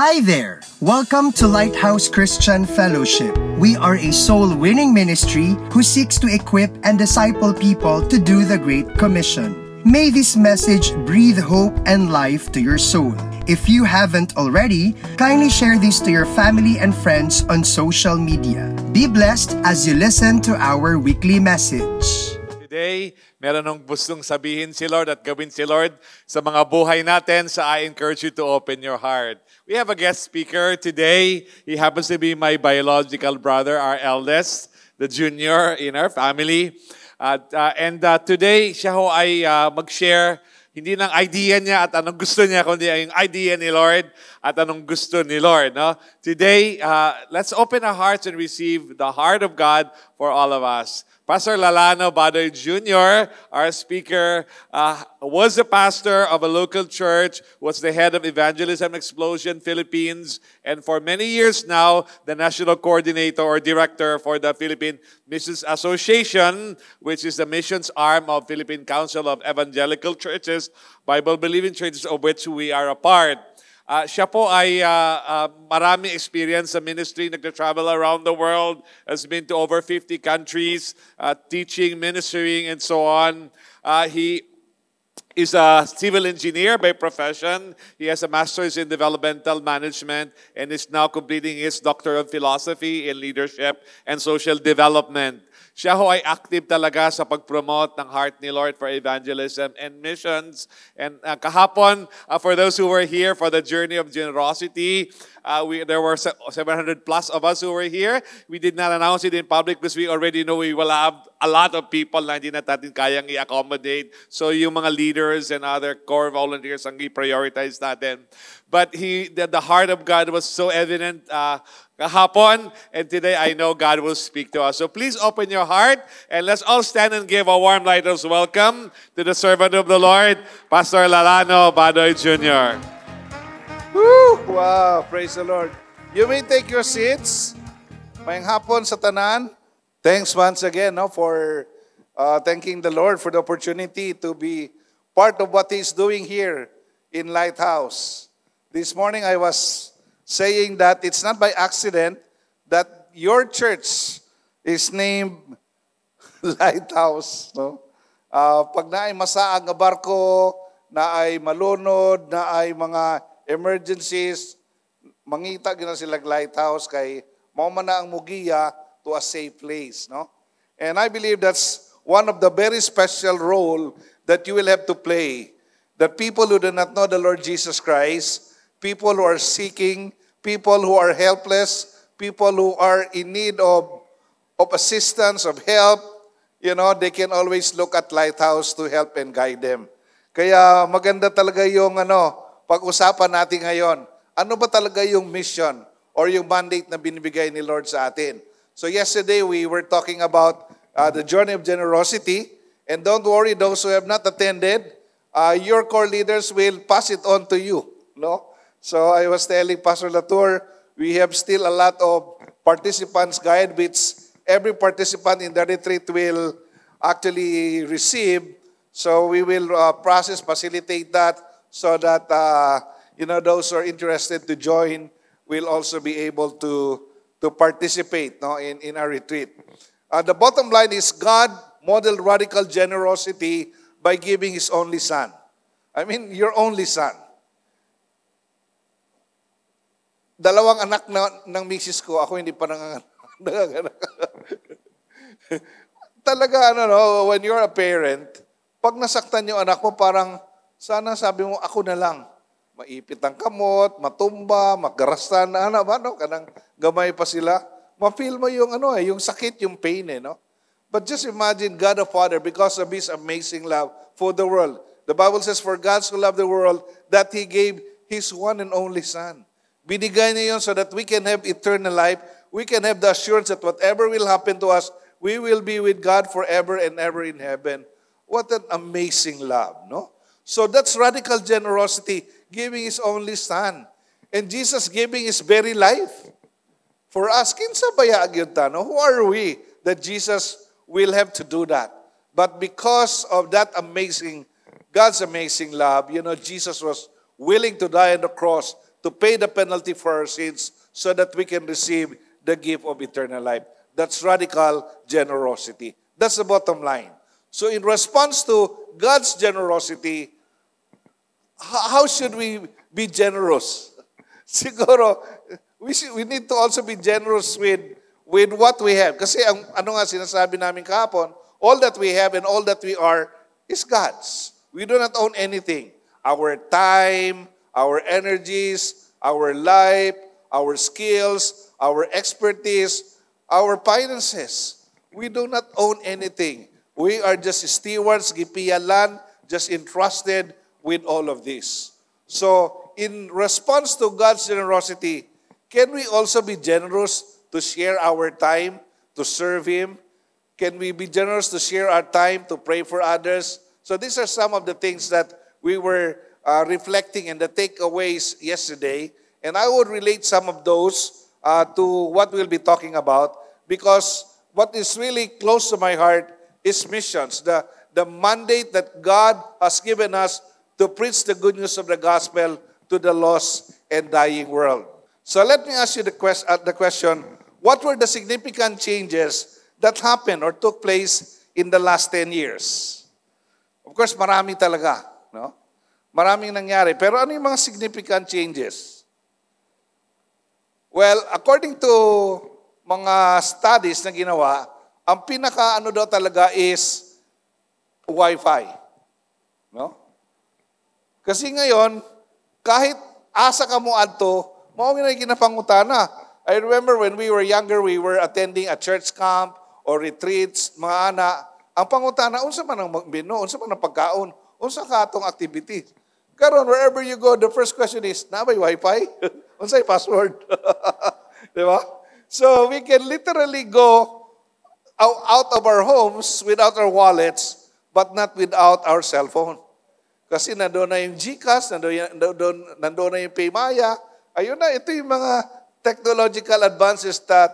Hi there! Welcome to Lighthouse Christian Fellowship. We are a soul winning ministry who seeks to equip and disciple people to do the Great Commission. May this message breathe hope and life to your soul. If you haven't already, kindly share this to your family and friends on social media. Be blessed as you listen to our weekly message. Today, meron nung gustong sabihin si Lord at gawin si Lord sa mga buhay natin, so I encourage you to open your heart. We have a guest speaker today. He happens to be my biological brother, our eldest, the junior in our family. At, uh, and uh, today, siya ho ay uh, mag-share hindi ng idea niya at anong gusto niya, kundi yung idea ni Lord at anong gusto ni Lord. No? Today, uh, let's open our hearts and receive the heart of God for all of us. Pastor Lalano Badoy Jr., our speaker, uh, was the pastor of a local church, was the head of Evangelism Explosion Philippines, and for many years now, the national coordinator or director for the Philippine Missions Association, which is the missions arm of Philippine Council of Evangelical Churches, Bible-believing churches of which we are a part. Uh, siya po ay uh, uh, marami experience sa ministry, nag-travel around the world, has been to over 50 countries, uh, teaching, ministering, and so on. Uh, he is a civil engineer by profession. He has a master's in developmental management and is now completing his doctor of philosophy in leadership and social development. Siya ho ay active talaga sa pag-promote ng heart ni Lord for evangelism and missions. And uh, kahapon, uh, for those who were here for the journey of generosity, uh, we, there were 700 plus of us who were here. We did not announce it in public because we already know we will have a lot of people na hindi na natin kayang i-accommodate. So yung mga leaders and other core volunteers ang i-prioritize natin. But he, the, the heart of God was so evident uh, kahapon, and today I know God will speak to us. So please open your heart and let's all stand and give a warm lighthouse welcome to the servant of the Lord, Pastor Lalano Badoy Jr. Woo! Wow, praise the Lord. You may take your seats. Mayang hapon sa tanan. Thanks once again no, for uh, thanking the Lord for the opportunity to be part of what He's doing here in Lighthouse. This morning I was saying that it's not by accident that your church is named Lighthouse. No? Uh, pag na ay masaang nga barko, na ay malunod, na ay mga emergencies, mangita gina sila lighthouse kay mao man na ang mugiya to a safe place, no? And I believe that's one of the very special role that you will have to play. That people who do not know the Lord Jesus Christ people who are seeking, people who are helpless, people who are in need of, of assistance, of help, you know, they can always look at Lighthouse to help and guide them. Kaya maganda talaga yung ano, pag-usapan natin ngayon. Ano ba talaga yung mission or yung mandate na binibigay ni Lord sa atin? So yesterday we were talking about uh, the journey of generosity. And don't worry, those who have not attended, uh, your core leaders will pass it on to you. No? So I was telling Pastor Latour, we have still a lot of participants guide which every participant in the retreat will actually receive. So we will uh, process, facilitate that so that uh, you know those who are interested to join will also be able to to participate no, in, in our retreat. Uh, the bottom line is God modeled radical generosity by giving His only Son. I mean, your only Son. Dalawang anak na, ng misis ko, ako hindi pa nanganganak. Talaga, ano, no, when you're a parent, pag nasaktan yung anak mo, parang, sana sabi mo, ako na lang. Maipit ang kamot, matumba, magarastan, ano ba, no? Kanang gamay pa sila. Ma-feel mo yung, ano, eh, yung sakit, yung pain, eh, no? But just imagine God the Father, because of His amazing love for the world. The Bible says, for God so loved the world, that He gave His one and only Son. Binigay niya yun so that we can have eternal life. We can have the assurance that whatever will happen to us, we will be with God forever and ever in heaven. What an amazing love, no? So that's radical generosity, giving His only Son. And Jesus giving His very life. For us, kinsa baya no? Who are we that Jesus will have to do that? But because of that amazing, God's amazing love, you know, Jesus was willing to die on the cross to pay the penalty for our sins so that we can receive the gift of eternal life. That's radical generosity. That's the bottom line. So, in response to God's generosity, how should we be generous? Siguro, we, should, we need to also be generous with, with what we have. Kasi ang, ano nga sinasabi namin kahapon, all that we have and all that we are is God's. We do not own anything. Our time, our energies, our life, our skills, our expertise, our finances. We do not own anything. We are just stewards, gipiyalan, just entrusted with all of this. So, in response to God's generosity, can we also be generous to share our time to serve Him? Can we be generous to share our time to pray for others? So, these are some of the things that we were uh, reflecting in the takeaways yesterday. And I would relate some of those uh, to what we'll be talking about because what is really close to my heart is missions, the, the mandate that God has given us to preach the good news of the gospel to the lost and dying world. So let me ask you the, quest, uh, the question what were the significant changes that happened or took place in the last 10 years? Of course, marami talaga. No? Maraming nangyari. Pero ano yung mga significant changes? Well, according to mga studies na ginawa, ang pinaka ano daw talaga is Wi-Fi. No? Kasi ngayon, kahit asa ka mo adto, mao nga ginapangutana. I remember when we were younger, we were attending a church camp or retreats, mga ana. Ang pangutana, unsa man ang menu, unsa man ang pagkaon, unsa ka atong activity. Karon wherever you go, the first question is, na ba Wi-Fi? unsay password? Di ba? So we can literally go out of our homes without our wallets, but not without our cell phone. Kasi nandoon na yung GCash, nandoon, nandoon, na yung Paymaya. Ayun na, ito yung mga technological advances that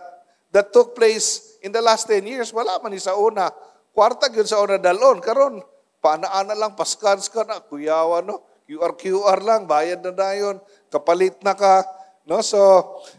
that took place in the last 10 years. Wala man sa una. Kwarta yun sa una dalon. Karon, paanaan na lang, paskans ka na, kuyawa, no? QR, QR lang, bayad na na yun, kapalit na ka. No? So,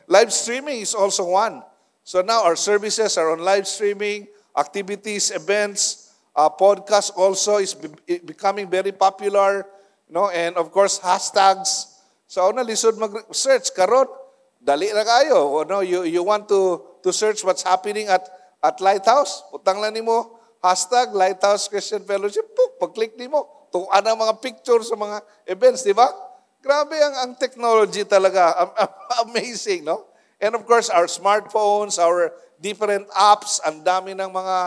live streaming is also one. So now our services are on live streaming, activities, events, uh, podcast also is be- becoming very popular, no? And of course, hashtags. So na lisod mag-search karon, dali na kayo. No, you you want to to search what's happening at at Lighthouse, utang lang nimo hashtag Lighthouse Christian Fellowship, puk, pag-click nimo, tuan ang mga picture sa mga events, di ba? Grabe ang ang technology talaga, amazing, no? And of course, our smartphones, our different apps, ang dami ng mga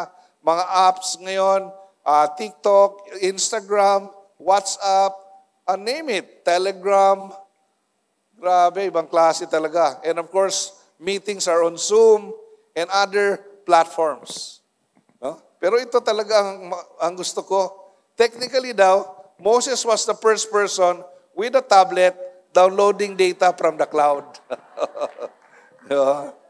mga apps ngayon, uh, TikTok, Instagram, WhatsApp, uh, name it, Telegram. Grabe, ibang klase talaga. And of course, meetings are on Zoom and other platforms. No? Pero ito talaga ang, ang gusto ko. Technically daw, Moses was the first person with a tablet downloading data from the cloud.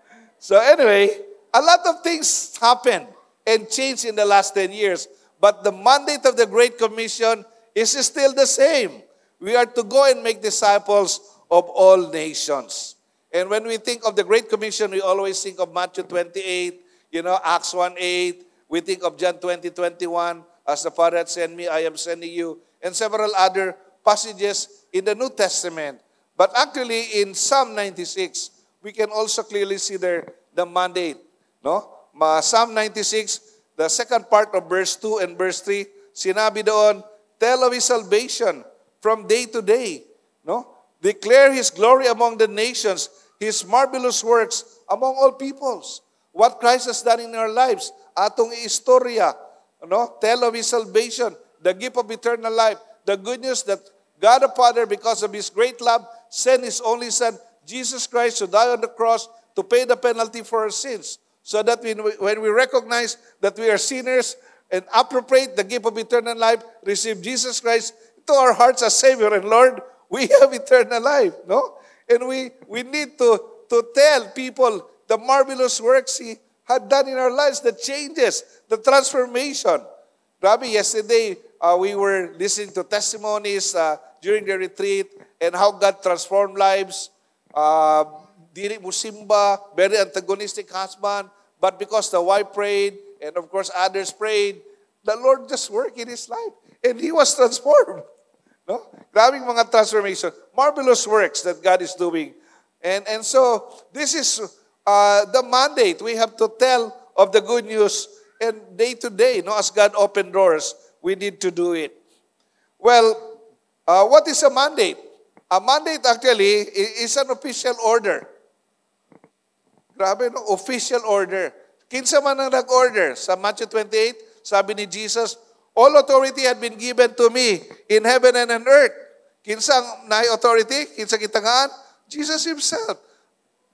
So anyway, a lot of things happened and changed in the last 10 years. But the mandate of the Great Commission is still the same. We are to go and make disciples of all nations. And when we think of the Great Commission, we always think of Matthew 28, you know, Acts 1 8. We think of John 20 21, as the Father had sent me, I am sending you, and several other passages in the New Testament. But actually, in Psalm 96, we can also clearly see there the mandate. No? Psalm 96, the second part of verse 2 and verse 3, sinabi doon, tell of His salvation from day to day. No? Declare His glory among the nations, His marvelous works among all peoples. What Christ has done in our lives, atong istorya, no? tell of His salvation, the gift of eternal life, the good news that God the Father, because of His great love, sent His only Son, Jesus Christ, to die on the cross to pay the penalty for our sins. So that we, when we recognize that we are sinners and appropriate the gift of eternal life, receive Jesus Christ to our hearts as Savior and Lord, we have eternal life, no? And we, we need to, to tell people the marvelous works He had done in our lives, the changes, the transformation. Rabbi, yesterday uh, we were listening to testimonies, uh, during the retreat and how God transformed lives. Uh, dili mo simba, very antagonistic husband, but because the wife prayed and of course others prayed, the Lord just worked in his life and he was transformed. No? Grabing mga transformation. Marvelous works that God is doing. And, and so, this is uh, the mandate. We have to tell of the good news and day to day, no, as God opened doors, we need to do it. Well, uh, what is a mandate? A mandate actually is an official order. Grabe, no? Official order. Kinsa man ang nag-order? Sa Matthew 28, sabi ni Jesus, All authority had been given to me in heaven and on earth. Kinsa ang naay authority? Kinsa kitangaan? Jesus Himself.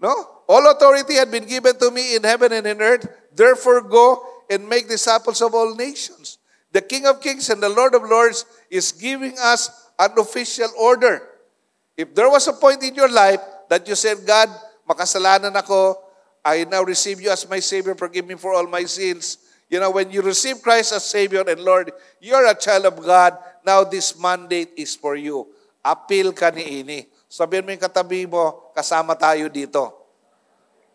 No? All authority had been given to me in heaven and in earth. Therefore, go and make disciples of all nations. The King of Kings and the Lord of Lords is giving us an official order. If there was a point in your life that you said, God, makasalanan ako, I now receive you as my Savior, forgive me for all my sins. You know, when you receive Christ as Savior and Lord, you're a child of God. Now this mandate is for you. Appeal ka ni ini. Sabihin mo yung katabi mo, kasama tayo dito.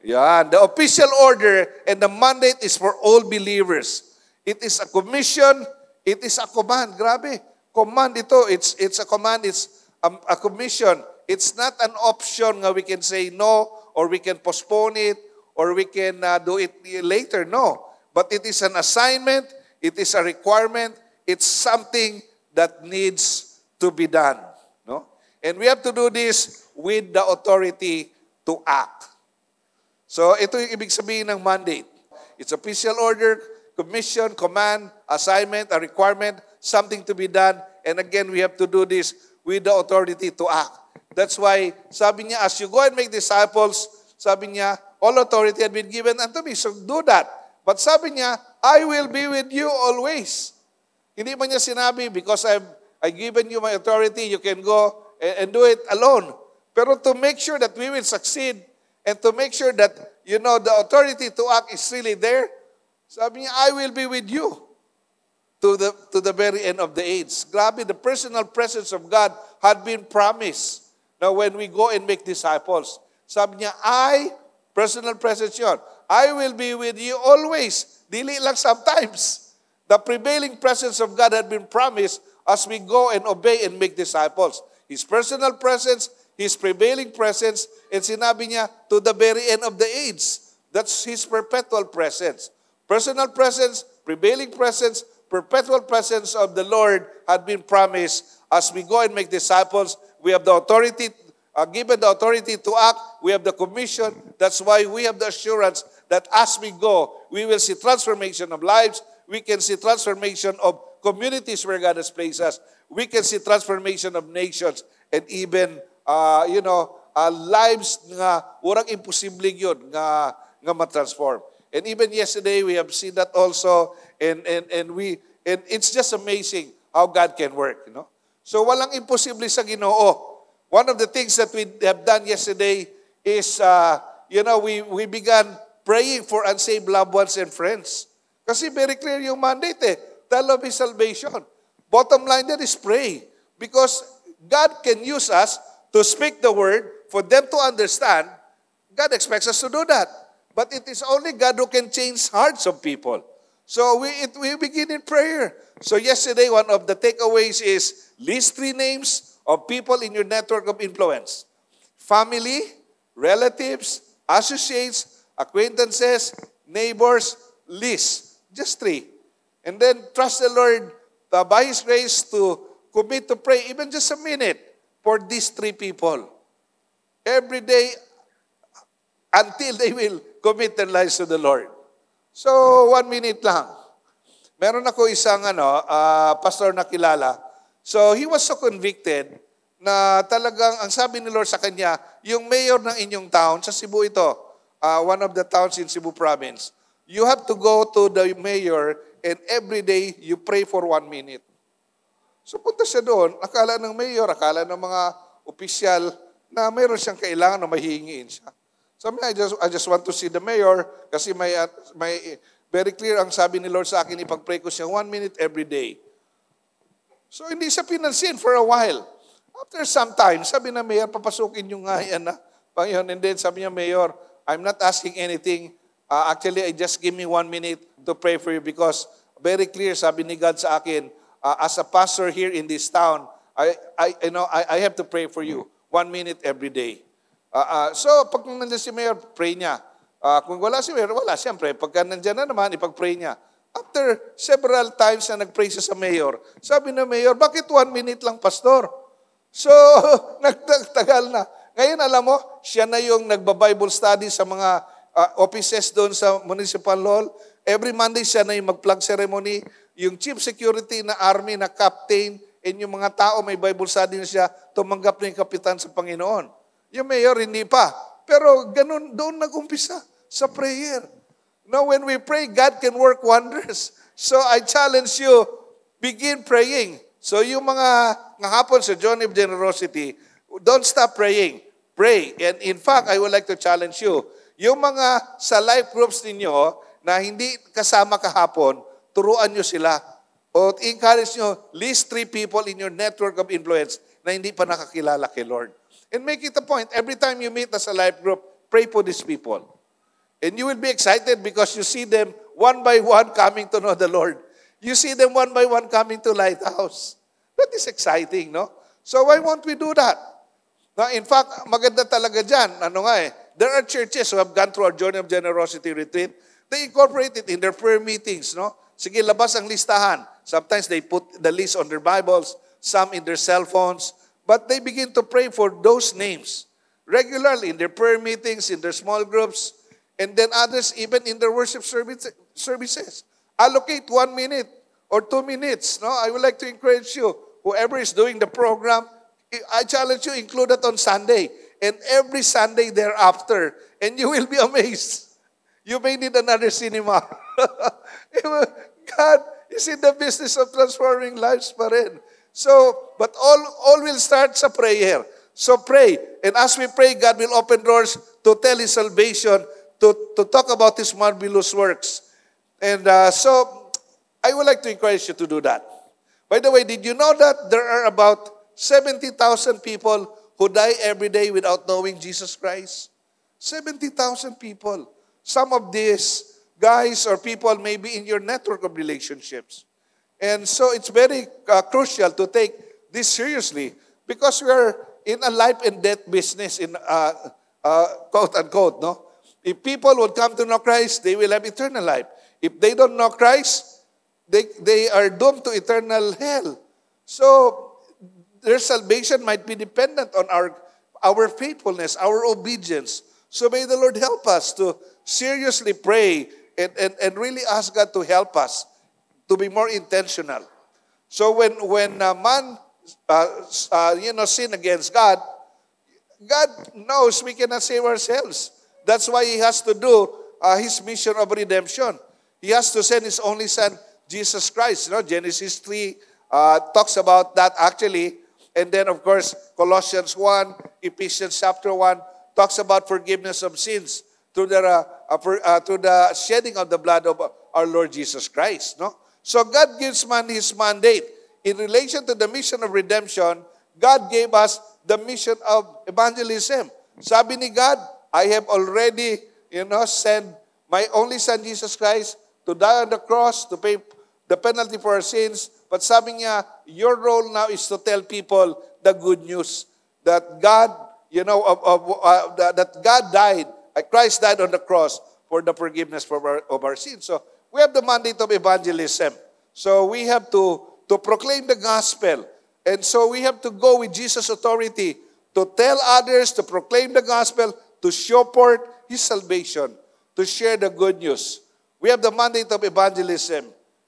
Yan. The official order and the mandate is for all believers. It is a commission. It is a command. Grabe. Command ito. It's, it's a command. It's a, a commission. It's not an option nga we can say no or we can postpone it or we can uh, do it later. No. But it is an assignment. It is a requirement. It's something that needs to be done. No? And we have to do this with the authority to act. So ito yung ibig sabihin ng mandate. It's official order, commission, command, assignment, a requirement, something to be done. And again, we have to do this with the authority to act. That's why, sabi niya, as you go and make disciples, sabi niya, all authority had been given unto me. So do that. But sabi niya, I will be with you always. Hindi man niya sinabi, because I've, I've given you my authority, you can go and, and do it alone. Pero to make sure that we will succeed, and to make sure that, you know, the authority to act is really there, sabi niya, I will be with you to the, to the very end of the age. Grabe, the personal presence of God had been promised na when we go and make disciples. Sabi niya, I, personal presence yun, I will be with you always. Dili lang sometimes. The prevailing presence of God had been promised as we go and obey and make disciples. His personal presence, His prevailing presence, and sinabi niya, to the very end of the age. That's His perpetual presence. Personal presence, prevailing presence, perpetual presence of the Lord had been promised as we go and make disciples. We have the authority, uh, given the authority to act. We have the commission. That's why we have the assurance that as we go, we will see transformation of lives. We can see transformation of communities where God has placed us. We can see transformation of nations and even, uh, you know, uh, lives nga urang imposible yun nga nga ma-transform. And even yesterday we have seen that also and and and we and it's just amazing how God can work, you know. So walang imposible sa Ginoo. One of the things that we have done yesterday is uh, you know, we we began praying for unsaved loved ones and friends. Kasi very clear yung mandate eh. Tell of His salvation. Bottom line there is pray. Because God can use us to speak the word for them to understand. God expects us to do that. But it is only God who can change hearts of people. So we, it, we begin in prayer. So yesterday, one of the takeaways is list three names of people in your network of influence. Family, relatives, associates, acquaintances, neighbors, list. Just three. And then trust the Lord uh, by His grace to commit to pray even just a minute for these three people. Every day until they will commit their lives to the Lord. So, one minute lang. Meron ako isang ano, ah, pastor na kilala. So, he was so convicted na talagang ang sabi ni Lord sa kanya, yung mayor ng inyong town, sa Cebu ito, ah, one of the towns in Cebu province, you have to go to the mayor and every day you pray for one minute. So punta siya doon, akala ng mayor, akala ng mga opisyal na mayroon siyang kailangan na mahihingiin siya. Sabi niya, I just, I just want to see the mayor kasi may, may very clear ang sabi ni Lord sa akin, ipag-pray ko siya one minute every day. So hindi siya pinansin for a while. After some time, sabi na mayor, papasukin nyo nga yan na. Panginoon, and then sabi niya, Mayor, I'm not asking anything. Uh, actually, I just give me one minute to pray for you because very clear, sabi ni God sa akin, uh, as a pastor here in this town, I, I, you know, I, I have to pray for you. One minute every day. Uh, uh, so, pag nandiyan si Mayor, pray niya. Uh, kung wala si Mayor, wala, siyempre. Pagka nandiyan na naman, ipag-pray niya. After several times na nag-pray siya sa Mayor, sabi na Mayor, bakit one minute lang, Pastor? So, nagtagal na. Ngayon, alam mo, siya na yung nagba-Bible study sa mga uh, offices doon sa Municipal Hall. Every Monday, siya na yung mag-plug ceremony. Yung chief security na army, na captain, and yung mga tao may Bible study na siya, tumanggap na yung kapitan sa Panginoon. Yung mayor, hindi pa. Pero ganun, doon nag-umpisa sa prayer. Now, when we pray, God can work wonders. So I challenge you, begin praying. So yung mga ngahapon sa John of Generosity, don't stop praying. Pray. And in fact, I would like to challenge you, yung mga sa life groups ninyo na hindi kasama kahapon, turuan nyo sila. O encourage nyo, least three people in your network of influence na hindi pa nakakilala kay Lord. And make it a point, every time you meet as a life group, pray for these people. And you will be excited because you see them one by one coming to know the Lord. You see them one by one coming to Lighthouse. That is exciting, no? So why won't we do that? Now, in fact, maganda talaga dyan. Ano nga eh, there are churches who have gone through our Journey of Generosity retreat. They incorporate it in their prayer meetings, no? Sige, labas ang listahan. Sometimes they put the list on their Bibles, some in their cell phones, but they begin to pray for those names regularly in their prayer meetings, in their small groups, and then others even in their worship services. Allocate one minute or two minutes. No, I would like to encourage you, whoever is doing the program, I challenge you, include it on Sunday and every Sunday thereafter, and you will be amazed. You may need another cinema. God is in the business of transforming lives pa rin. So, but all, all will start sa prayer. So pray. And as we pray, God will open doors to tell His salvation to, to talk about His marvelous works. And uh, so, I would like to encourage you to do that. By the way, did you know that there are about 70,000 people who die every day without knowing Jesus Christ? 70,000 people. Some of these guys or people may be in your network of relationships. And so it's very uh, crucial to take this seriously because we are in a life and death business in uh, uh, quote unquote, no? If people would come to know Christ, they will have eternal life. If they don't know Christ, they, they are doomed to eternal hell. So, their salvation might be dependent on our, our faithfulness, our obedience. So may the Lord help us to seriously pray and, and, and really ask God to help us to be more intentional. So when, when a man, uh, uh, you know, sin against God, God knows we cannot save ourselves. That's why He has to do uh, His mission of redemption. He has to send His only Son, Jesus Christ. You know, Genesis 3 uh, talks about that actually. And then, of course, Colossians 1, Ephesians chapter 1 talks about forgiveness of sins through the, uh, uh, through the shedding of the blood of our Lord Jesus Christ. No? So God gives man His mandate. In relation to the mission of redemption, God gave us the mission of evangelism. Sabi ni God, I have already, you know, sent my only Son, Jesus Christ, to die on the cross, to pay the penalty for our sins. But sabi niya, your role now is to tell people the good news that God, you know, of, of, uh, that God died, Christ died on the cross for the forgiveness of our, of our sins. So we have the mandate of evangelism. So we have to, to proclaim the gospel. And so we have to go with Jesus' authority to tell others, to proclaim the gospel, to show forth His salvation, to share the good news. We have the mandate of evangelism.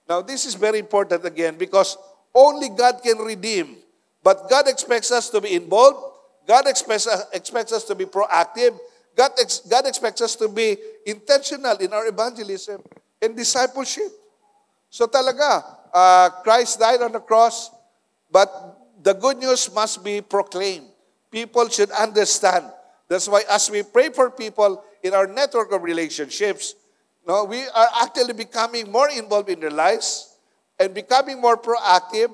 Now, this is very important again because only God can redeem. But God expects us to be involved. God expects, uh, expects us to be proactive. God, ex, God expects us to be intentional in our evangelism and discipleship. So talaga, uh, Christ died on the cross, but the good news must be proclaimed. People should understand That's why as we pray for people in our network of relationships, no, we are actually becoming more involved in their lives and becoming more proactive.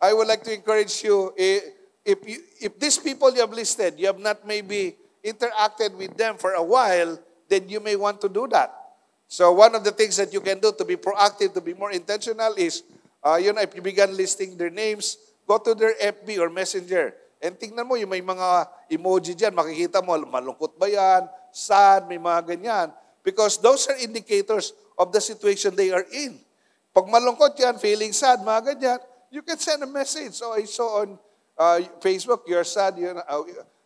I would like to encourage you, eh, if you, if these people you have listed, you have not maybe interacted with them for a while, then you may want to do that. So one of the things that you can do to be proactive, to be more intentional is, uh, know, if you begin listing their names, go to their FB or Messenger. And tingnan mo, yung may mga emoji dyan, makikita mo, malungkot ba yan, sad, may mga ganyan. Because those are indicators of the situation they are in. Pag malungkot yan, feeling sad, mga ganyan, you can send a message. So I saw on uh, Facebook, you're sad. You know, uh,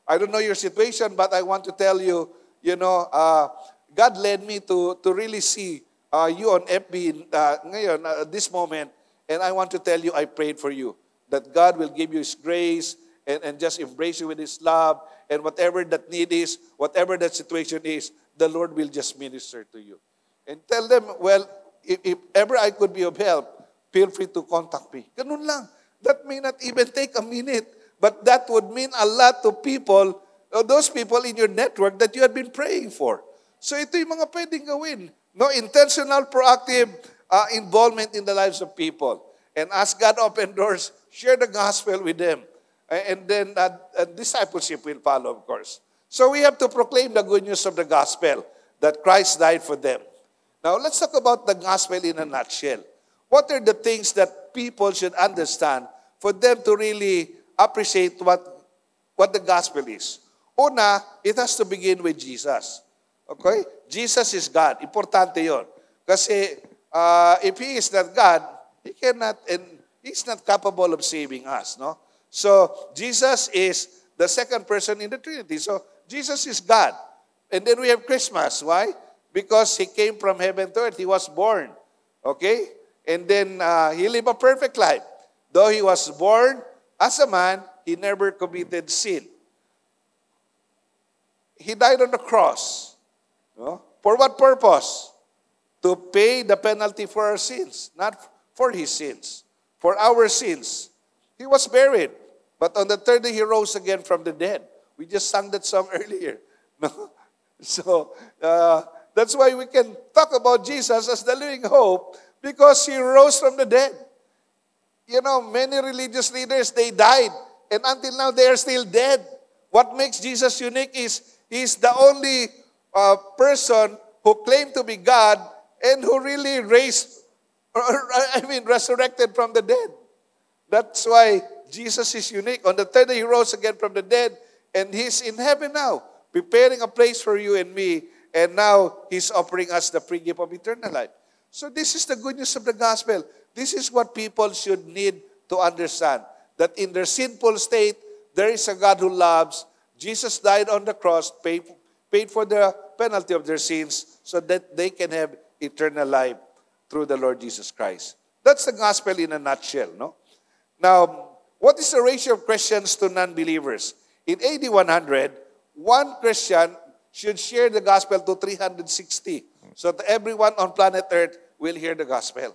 I don't know your situation, but I want to tell you, you know, uh, God led me to, to really see uh, you on FB uh, ngayon, uh, this moment, and I want to tell you, I prayed for you, that God will give you His grace and, and just embrace you with His love, and whatever that need is, whatever that situation is, the Lord will just minister to you. And tell them, well, if, if ever I could be of help, feel free to contact me. Ganun lang. That may not even take a minute, but that would mean a lot to people, uh, those people in your network that you had been praying for. So ito yung mga pwedeng gawin. No, intentional, proactive uh, involvement in the lives of people. And ask God open doors, share the gospel with them. And then uh, uh, discipleship will follow, of course. So we have to proclaim the good news of the gospel that Christ died for them. Now let's talk about the gospel in a nutshell. What are the things that people should understand for them to really appreciate what, what the gospel is? Una, it has to begin with Jesus. Okay? Jesus is God. Importante yon. Kasi uh, if He is not God, He cannot, and He's not capable of saving us. No? So, Jesus is the second person in the Trinity. So, Jesus is God. And then we have Christmas. Why? Because He came from heaven to earth. He was born. Okay? And then uh, he lived a perfect life. Though he was born as a man, he never committed sin. He died on the cross. No? For what purpose? To pay the penalty for our sins, not for his sins, for our sins. He was buried, but on the third day he rose again from the dead. We just sang that song earlier. No? So uh, that's why we can talk about Jesus as the living hope because he rose from the dead. You know, many religious leaders, they died. And until now, they are still dead. What makes Jesus unique is he's the only uh, person who claimed to be God and who really raised, I mean, resurrected from the dead. That's why Jesus is unique. On the third day, he rose again from the dead, and he's in heaven now, preparing a place for you and me. And now he's offering us the free gift of eternal life. So this is the good news of the gospel. This is what people should need to understand. That in their sinful state, there is a God who loves. Jesus died on the cross, paid, paid for the penalty of their sins, so that they can have eternal life through the Lord Jesus Christ. That's the gospel in a nutshell, no? Now, what is the ratio of Christians to non-believers? In AD 100, one Christian should share the gospel to 360 so that everyone on planet Earth will hear the gospel.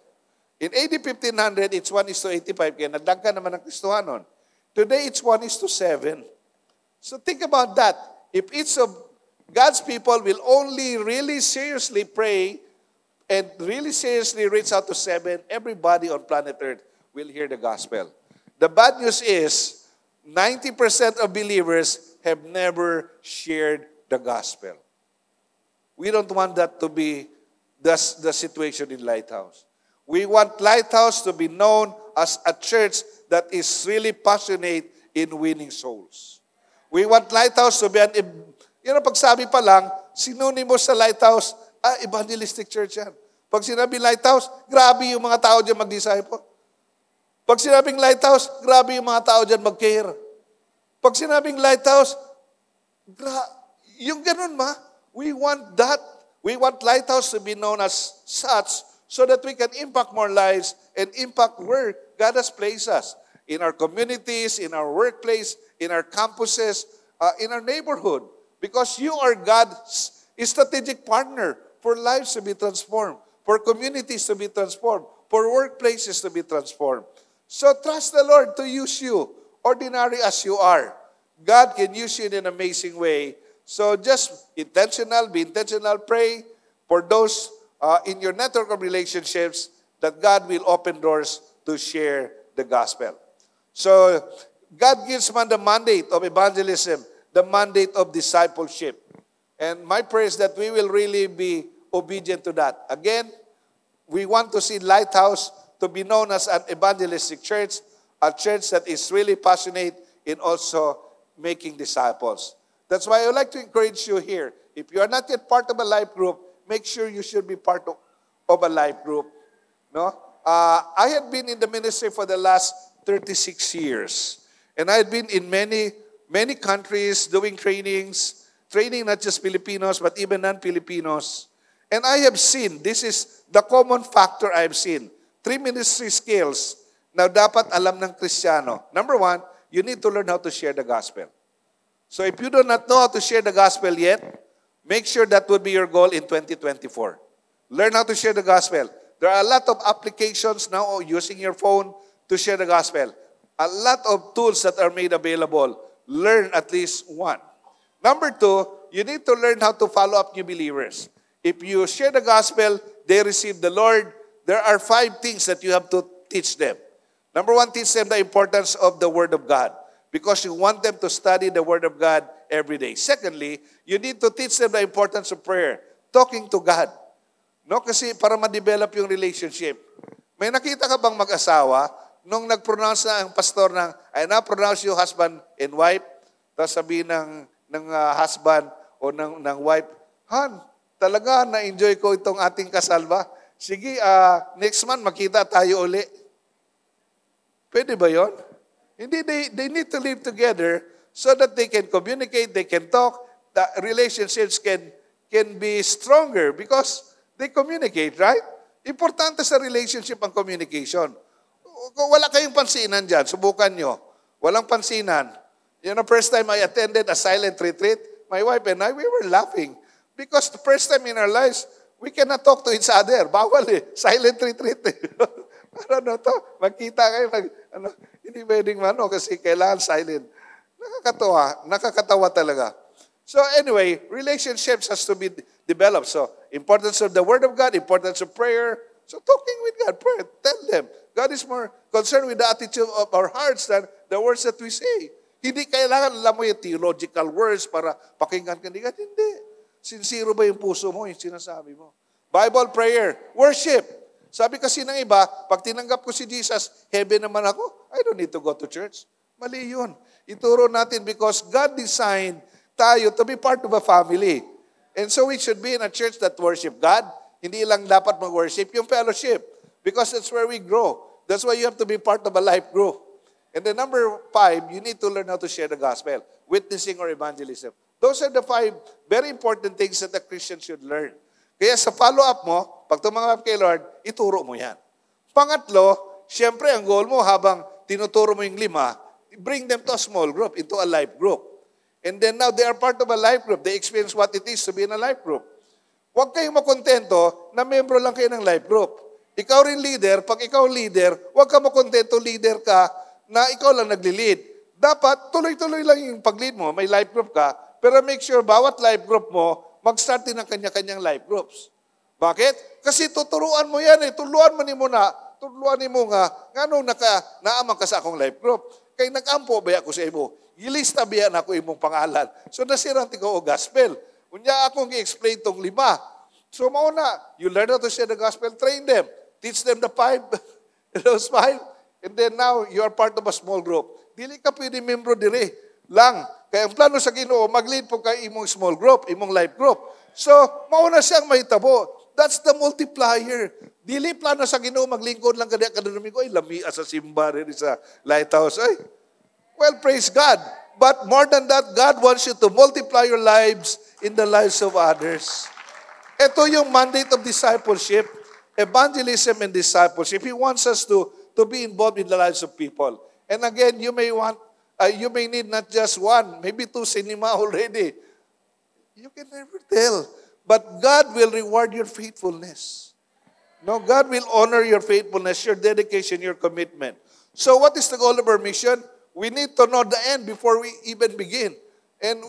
In AD 1500, it's 1 is to 85, kaya nagdagka naman ng Kristohanon. Today, it's 1 is to 7. So think about that. If each of God's people will only really seriously pray and really seriously reach out to seven, everybody on planet Earth will hear the gospel. The bad news is 90% of believers have never shared the gospel. We don't want that to be the, the situation in Lighthouse. We want Lighthouse to be known as a church that is really passionate in winning souls. We want Lighthouse to be an, you know, pag sabi pa lang, synonymous sa Lighthouse, ah, evangelistic church yan. Pag sinabi Lighthouse, grabe yung mga tao dyan mag-disciple. Pag sinabing Lighthouse, grabe yung mga tao dyan mag-care. Pag sinabing Lighthouse, gra- yung ganun ma, We want that. We want Lighthouse to be known as such so that we can impact more lives and impact where God has placed us in our communities, in our workplace, in our campuses, uh, in our neighborhood. Because you are God's strategic partner for lives to be transformed, for communities to be transformed, for workplaces to be transformed. So trust the Lord to use you, ordinary as you are. God can use you in an amazing way So just intentional, be intentional, pray for those uh, in your network of relationships that God will open doors to share the gospel. So God gives man the mandate of evangelism, the mandate of discipleship. And my prayer is that we will really be obedient to that. Again, we want to see Lighthouse to be known as an evangelistic church, a church that is really passionate in also making disciples. That's why I would like to encourage you here. If you are not yet part of a life group, make sure you should be part of, of a life group. No? Uh, I had been in the ministry for the last 36 years. And I had been in many, many countries doing trainings, training not just Filipinos, but even non-Filipinos. And I have seen, this is the common factor I have seen. Three ministry skills na dapat alam ng Kristiyano. Number one, you need to learn how to share the gospel. So if you do not know how to share the gospel yet, make sure that would be your goal in 2024. Learn how to share the gospel. There are a lot of applications now using your phone to share the gospel. A lot of tools that are made available. Learn at least one. Number two, you need to learn how to follow up new believers. If you share the gospel, they receive the Lord, there are five things that you have to teach them. Number one, teach them the importance of the Word of God because you want them to study the Word of God every day. Secondly, you need to teach them the importance of prayer, talking to God. No, kasi para ma-develop yung relationship. May nakita ka bang mag-asawa nung nag-pronounce na ang pastor ng, I now pronounce you husband and wife, tapos sabihin ng, ng uh, husband o ng, ng wife, Han, talaga na-enjoy ko itong ating kasal ba? Sige, uh, next month makita tayo uli. Pwede ba yon? Hindi, they, they need to live together so that they can communicate, they can talk, the relationships can, can be stronger because They communicate, right? Importante sa relationship ang communication. Kung wala kayong pansinan dyan, subukan nyo. Walang pansinan. You know, first time I attended a silent retreat, my wife and I, we were laughing. Because the first time in our lives, we cannot talk to each other. Bawal eh. Silent retreat eh. ano to? Magkita kayo, mag, ano, hindi pwedeng ano kasi kailangan silent. Nakakatawa. Nakakatawa talaga. So anyway, relationships has to be developed. So importance of the Word of God, importance of prayer. So talking with God, prayer, tell them. God is more concerned with the attitude of our hearts than the words that we say. Hindi kailangan alam mo yung theological words para pakinggan ka ni God. Hindi. Sincero ba yung puso mo, yung sinasabi mo? Bible prayer, worship. Sabi kasi ng iba, pag tinanggap ko si Jesus, heaven naman ako, I don't need to go to church. Mali yun. Ituro natin because God designed tayo to be part of a family. And so we should be in a church that worship God. Hindi lang dapat mag-worship, yung fellowship. Because that's where we grow. That's why you have to be part of a life group. And then number five, you need to learn how to share the gospel, witnessing or evangelism. Those are the five very important things that a Christian should learn. Kaya sa follow-up mo, pag tumanggap kay Lord, ituro mo yan. Pangatlo, siyempre ang goal mo habang tinuturo mo yung lima, bring them to a small group, into a life group. And then now they are part of a life group. They experience what it is to be in a life group. Huwag kayong makontento na membro lang kayo ng life group. Ikaw rin leader, pag ikaw leader, huwag ka makontento leader ka na ikaw lang nagli-lead. Dapat tuloy-tuloy lang yung pag-lead mo, may life group ka, pero make sure bawat life group mo, mag-start din ng kanya-kanyang life groups. Bakit? Kasi tuturuan mo yan eh, tuluan mo ni mo na, tuluan ni mo nga, nga nung naka, naamang ka sa akong life group. Kay nag-ampo ba ako sa imo? Gilista biya na ako imong pangalan. So nasirang tigaw o gospel. Unya akong i-explain tong lima. So mauna, you learn how to share the gospel, train them. Teach them the five, those five. And then now, you are part of a small group. Dili ka pwede membro dire lang. Kaya ang plano sa ginoo, mag-lead po kay imong small group, imong life group. So, mauna siyang mahitabo. That's the multiplier. Dili plano sa ginoo, maglingkod lang kada kada domingo. Ay, lami sa simba rin sa lighthouse. Ay, Well, praise God. But more than that, God wants you to multiply your lives in the lives of others. Ito yung mandate of discipleship, evangelism and discipleship. He wants us to, to be involved in the lives of people. And again, you may want, uh, you may need not just one, maybe two cinema already. You can never tell. But God will reward your faithfulness. No, God will honor your faithfulness, your dedication, your commitment. So what is the goal of our mission? we need to know the end before we even begin. And,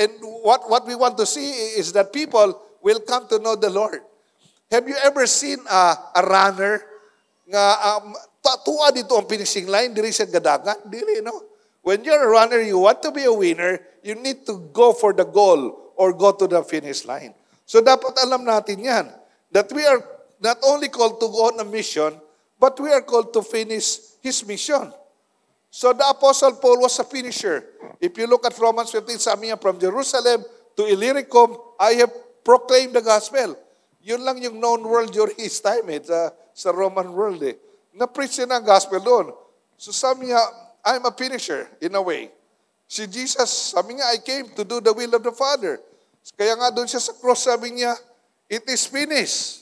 and what, what we want to see is that people will come to know the Lord. Have you ever seen a, a runner nga um, tuwa dito ang finishing line diri sa gadagan? Dili, no? When you're a runner, you want to be a winner, you need to go for the goal or go to the finish line. So dapat alam natin yan, that we are not only called to go on a mission, but we are called to finish His mission. So the Apostle Paul was a finisher. If you look at Romans 15, sabi niya, from Jerusalem to Illyricum, I have proclaimed the gospel. Yun lang yung known world during his time eh, sa, Roman world eh. Na-preach niya ng gospel doon. So sabi niya, I'm a finisher in a way. Si Jesus, sabi niya, I came to do the will of the Father. Kaya nga doon siya sa cross, sabi niya, it is finished.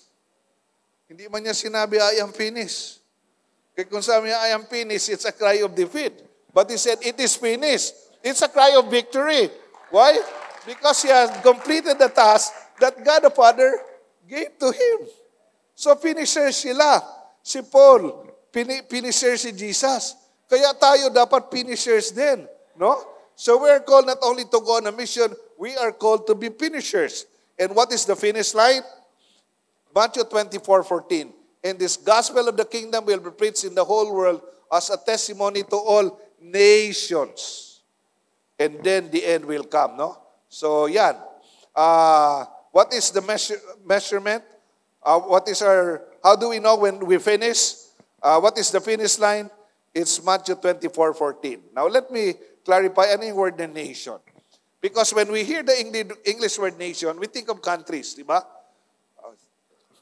Hindi man niya sinabi, I am finished. Kaya kung sabi niya, I am finished, it's a cry of defeat. But he said, it is finished. It's a cry of victory. Why? Because he has completed the task that God the Father gave to him. So finisher sila. Si Paul, pini- finisher si Jesus. Kaya tayo dapat finishers din. No? So we are called not only to go on a mission, we are called to be finishers. And what is the finish line? Matthew 24, 14. And this gospel of the kingdom will be preached in the whole world as a testimony to all nations. And then the end will come, no? So, yan. Uh, what is the measure, measurement? Uh, what is our, how do we know when we finish? Uh, what is the finish line? It's Matthew 24, 14. Now, let me clarify any word na nation. Because when we hear the English, word nation, we think of countries, di?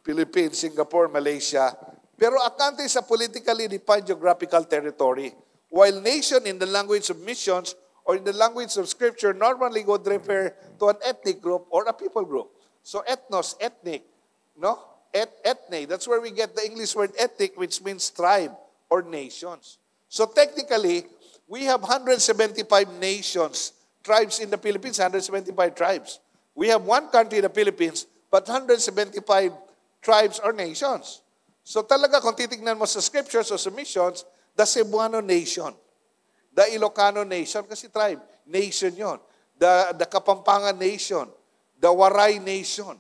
Philippines, Singapore, Malaysia. Pero a country is politically defined geographical territory. While nation in the language of missions or in the language of scripture normally would refer to an ethnic group or a people group. So ethnos, ethnic, no? Et, ethne, that's where we get the English word ethnic, which means tribe or nations. So technically, we have 175 nations, tribes in the Philippines, 175 tribes. We have one country in the Philippines, but 175 tribes or nations. So talaga kung titignan mo sa scriptures o sa missions, the Cebuano nation, the Ilocano nation, kasi tribe, nation yon. The, the Kapampangan nation, the Waray nation,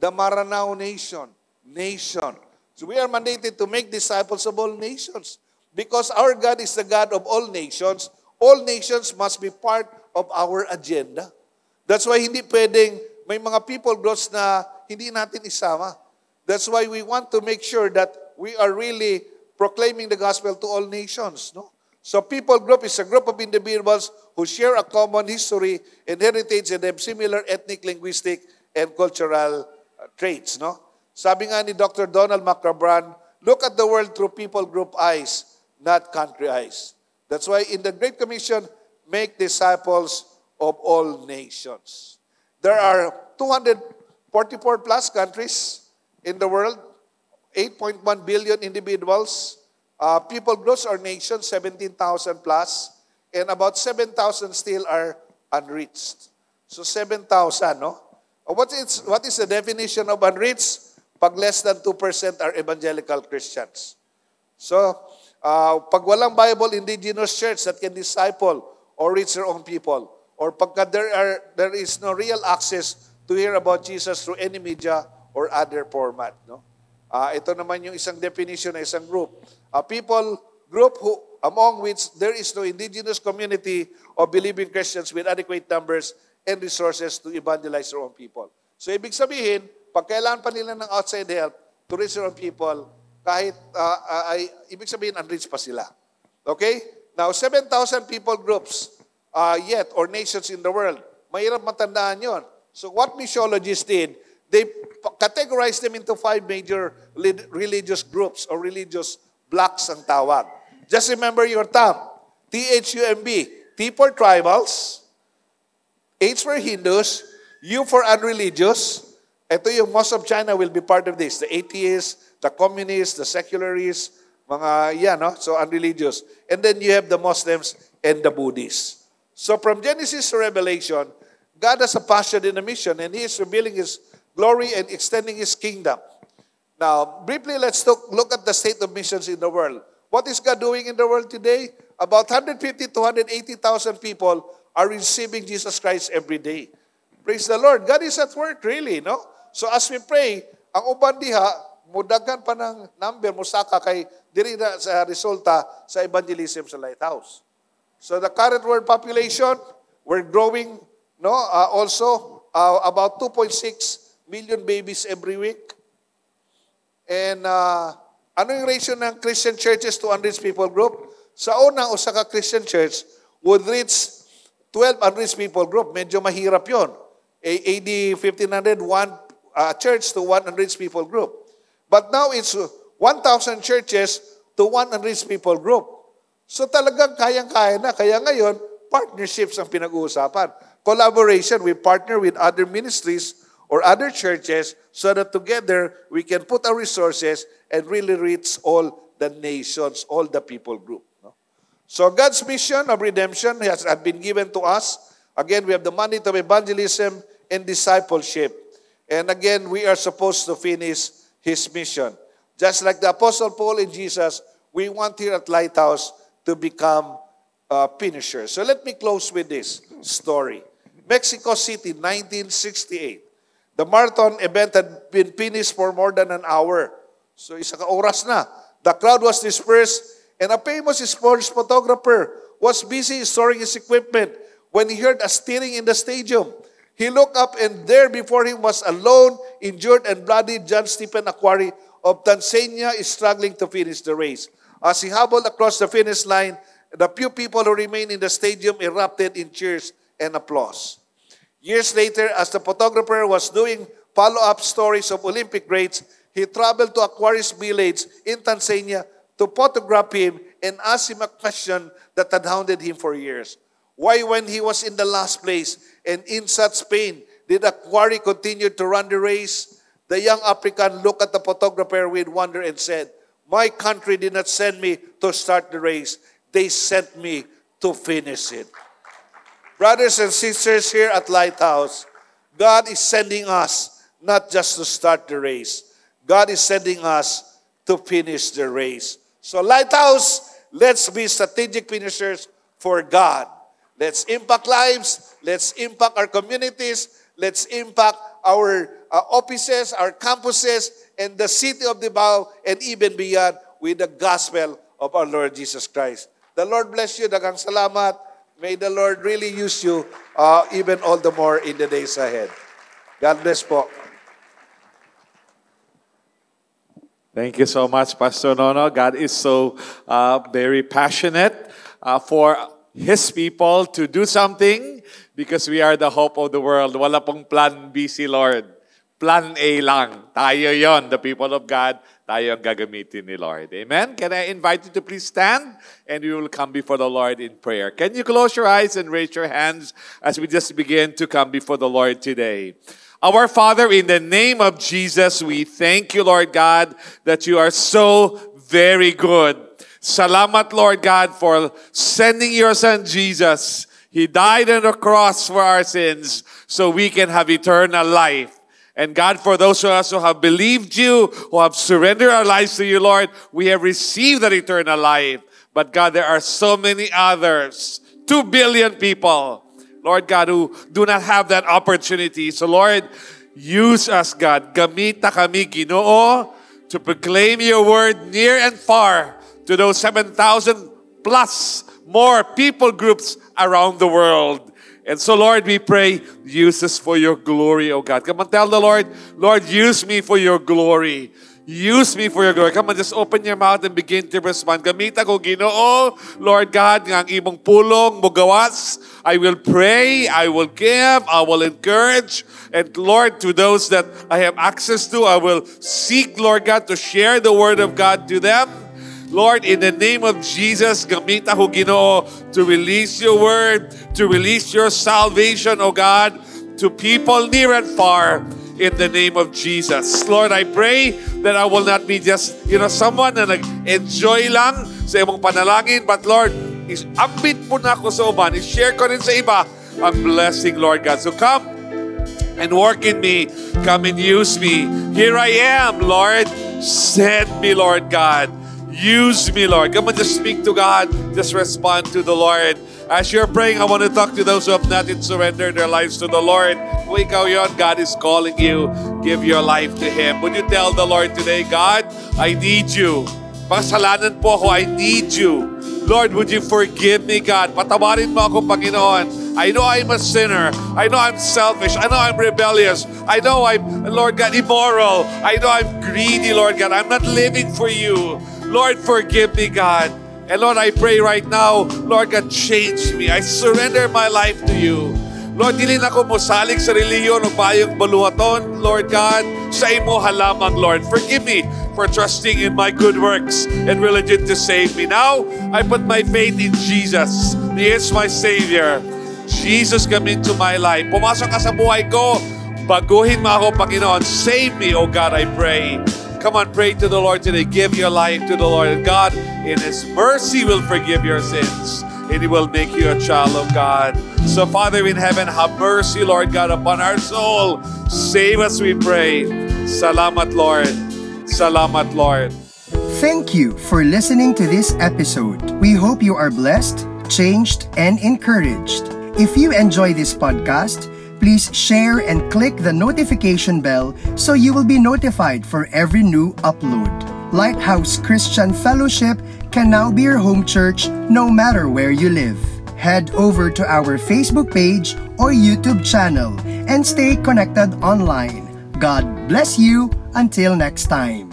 the Maranao nation, nation. So we are mandated to make disciples of all nations. Because our God is the God of all nations, all nations must be part of our agenda. That's why hindi pwedeng may mga people groups na hindi natin isama. That's why we want to make sure that we are really proclaiming the gospel to all nations. No? So people group is a group of individuals who share a common history and heritage and have similar ethnic, linguistic, and cultural uh, traits. No? Sabi nga ni Dr. Donald McCabran, look at the world through people group eyes, not country eyes. That's why in the Great Commission, make disciples of all nations. There are 244 plus countries in the world, 8.1 billion individuals, uh, people groups or nations, 17,000 plus, and about 7,000 still are unreached. So 7,000, no? Uh, What is, what is the definition of unreached? Pag less than 2% are evangelical Christians. So, uh, pag walang Bible indigenous church that can disciple or reach their own people, or pagka there, are, there is no real access to hear about Jesus through any media or other format. No? Uh, ito naman yung isang definition ng isang group. A people group who, among which there is no indigenous community of believing Christians with adequate numbers and resources to evangelize their own people. So ibig sabihin, pag kailangan pa nila ng outside help to reach their own people, kahit uh, uh, ay, ibig sabihin, unreached pa sila. Okay? Now, 7,000 people groups uh, yet, or nations in the world, mahirap matandaan yon. So what missiologists did, they categorized them into five major li- religious groups or religious blocks ang tawag. Just remember your term. T-H-U-M-B. T for tribals, H for Hindus, U for unreligious. Ito yung most of China will be part of this. The atheists, the communists, the secularists, mga yan, no? So unreligious. And then you have the Muslims and the Buddhists. So from Genesis to Revelation, God has a passion and a mission, and He is revealing His glory and extending His kingdom. Now, briefly, let's look, look at the state of missions in the world. What is God doing in the world today? About 150 to 180,000 people are receiving Jesus Christ every day. Praise the Lord. God is at work, really, no? So as we pray, ang uban mudagan pa ng number, musaka kay diri na sa resulta sa evangelism sa Lighthouse. So the current world population, we're growing, no, uh, also uh, about 2.6 million babies every week. And uh, ano yung ratio ng Christian churches to unreached people group? Sa una, usa ka Christian church would reach 12 unreached people group. Medyo mahirap yon. AD 1500, one uh, church to one unreached people group. But now it's 1,000 churches to one unreached people group. So talagang kayang-kaya na. Kaya ngayon, partnerships ang pinag-uusapan. Collaboration, we partner with other ministries or other churches so that together we can put our resources and really reach all the nations, all the people group. No? So God's mission of redemption has had been given to us. Again, we have the mandate of evangelism and discipleship. And again, we are supposed to finish His mission. Just like the Apostle Paul and Jesus, we want here at Lighthouse to become uh, finishers. So let me close with this story. Mexico City, 1968. The marathon event had been finished for more than an hour. So isa ka oras na. The crowd was dispersed and a famous sports photographer was busy storing his equipment when he heard a stirring in the stadium. He looked up and there before him was a lone, injured and bloody John Stephen Aquari of Tanzania struggling to finish the race. As he hobbled across the finish line, the few people who remained in the stadium erupted in cheers and applause. Years later, as the photographer was doing follow-up stories of Olympic greats, he traveled to Aquarius village in Tanzania to photograph him and ask him a question that had hounded him for years. Why, when he was in the last place and in such pain, did Aquari continue to run the race? The young African looked at the photographer with wonder and said, My country did not send me to start the race. They sent me to finish it. Brothers and sisters here at Lighthouse, God is sending us not just to start the race. God is sending us to finish the race. So Lighthouse, let's be strategic finishers for God. Let's impact lives. Let's impact our communities. Let's impact our uh, offices, our campuses, and the city of Davao, and even beyond with the gospel of our Lord Jesus Christ. The Lord bless you. Dagang salamat. May the Lord really use you uh, even all the more in the days ahead. God bless po. Thank you so much, Pastor Nono. God is so uh, very passionate uh, for His people to do something because we are the hope of the world. Wala pong plan B si Lord. Plan A lang. Tayo yon, the people of God. Tayo ang gagamitin ni Lord. Amen? Can I invite you to please stand and we will come before the Lord in prayer. Can you close your eyes and raise your hands as we just begin to come before the Lord today? Our Father, in the name of Jesus, we thank you, Lord God, that you are so very good. Salamat, Lord God, for sending your Son Jesus. He died on the cross for our sins so we can have eternal life. And God, for those of us who have believed you, who have surrendered our lives to you, Lord, we have received that eternal life. But God, there are so many others, two billion people, Lord God, who do not have that opportunity. So Lord, use us, God. Gamita kami, Ginoo, to proclaim your word near and far to those 7,000 plus more people groups around the world. And so, Lord, we pray, use us for your glory, oh God. Come on, tell the Lord, Lord, use me for your glory. Use me for your glory. Come on, just open your mouth and begin to respond. Gamita ko, Ginoo, Lord God, ng pulong, mugawas. I will pray, I will give, I will encourage. And Lord, to those that I have access to, I will seek, Lord God, to share the word of God to them. Lord, in the name of Jesus, gamit ako, Ginoo, to release your word, to release your salvation, O God, to people near and far in the name of Jesus. Lord, I pray that I will not be just, you know, someone na nag-enjoy lang sa imong panalangin, but Lord, is ambit po na ako sa uban, i-share ko rin sa iba ang blessing, Lord God. So come and work in me. Come and use me. Here I am, Lord. Send me, Lord God. Use me, Lord. Come on, just speak to God. Just respond to the Lord. As you're praying, I want to talk to those who have not yet surrendered their lives to the Lord. Wake ikaw yun, God is calling you. Give your life to Him. Would you tell the Lord today, God, I need you. Pasalanan po ako, I need you. Lord, would you forgive me, God? Patawarin mo ako, Panginoon. I know I'm a sinner. I know I'm selfish. I know I'm rebellious. I know I'm, Lord God, immoral. I know I'm greedy, Lord God. I'm not living for you. Lord, forgive me, God. And Lord, I pray right now, Lord God, change me. I surrender my life to you. Lord, dili na ko mosalig sa reliyon o bayong baluaton, Lord God, sa imo halamang, Lord. Forgive me for trusting in my good works and religion to save me. Now, I put my faith in Jesus. He is my Savior. Jesus, come into my life. Pumasok ka sa buhay ko. Baguhin mo ako, Panginoon. Save me, oh God, I pray. Come on, pray to the Lord today. Give your life to the Lord. And God, in His mercy, will forgive your sins. And He will make you a child of God. So, Father in heaven, have mercy, Lord God, upon our soul. Save us, we pray. Salamat, Lord. Salamat, Lord. Thank you for listening to this episode. We hope you are blessed, changed, and encouraged. If you enjoy this podcast, please share and click the notification bell so you will be notified for every new upload. Lighthouse Christian Fellowship can now be your home church no matter where you live. Head over to our Facebook page or YouTube channel and stay connected online. God bless you until next time.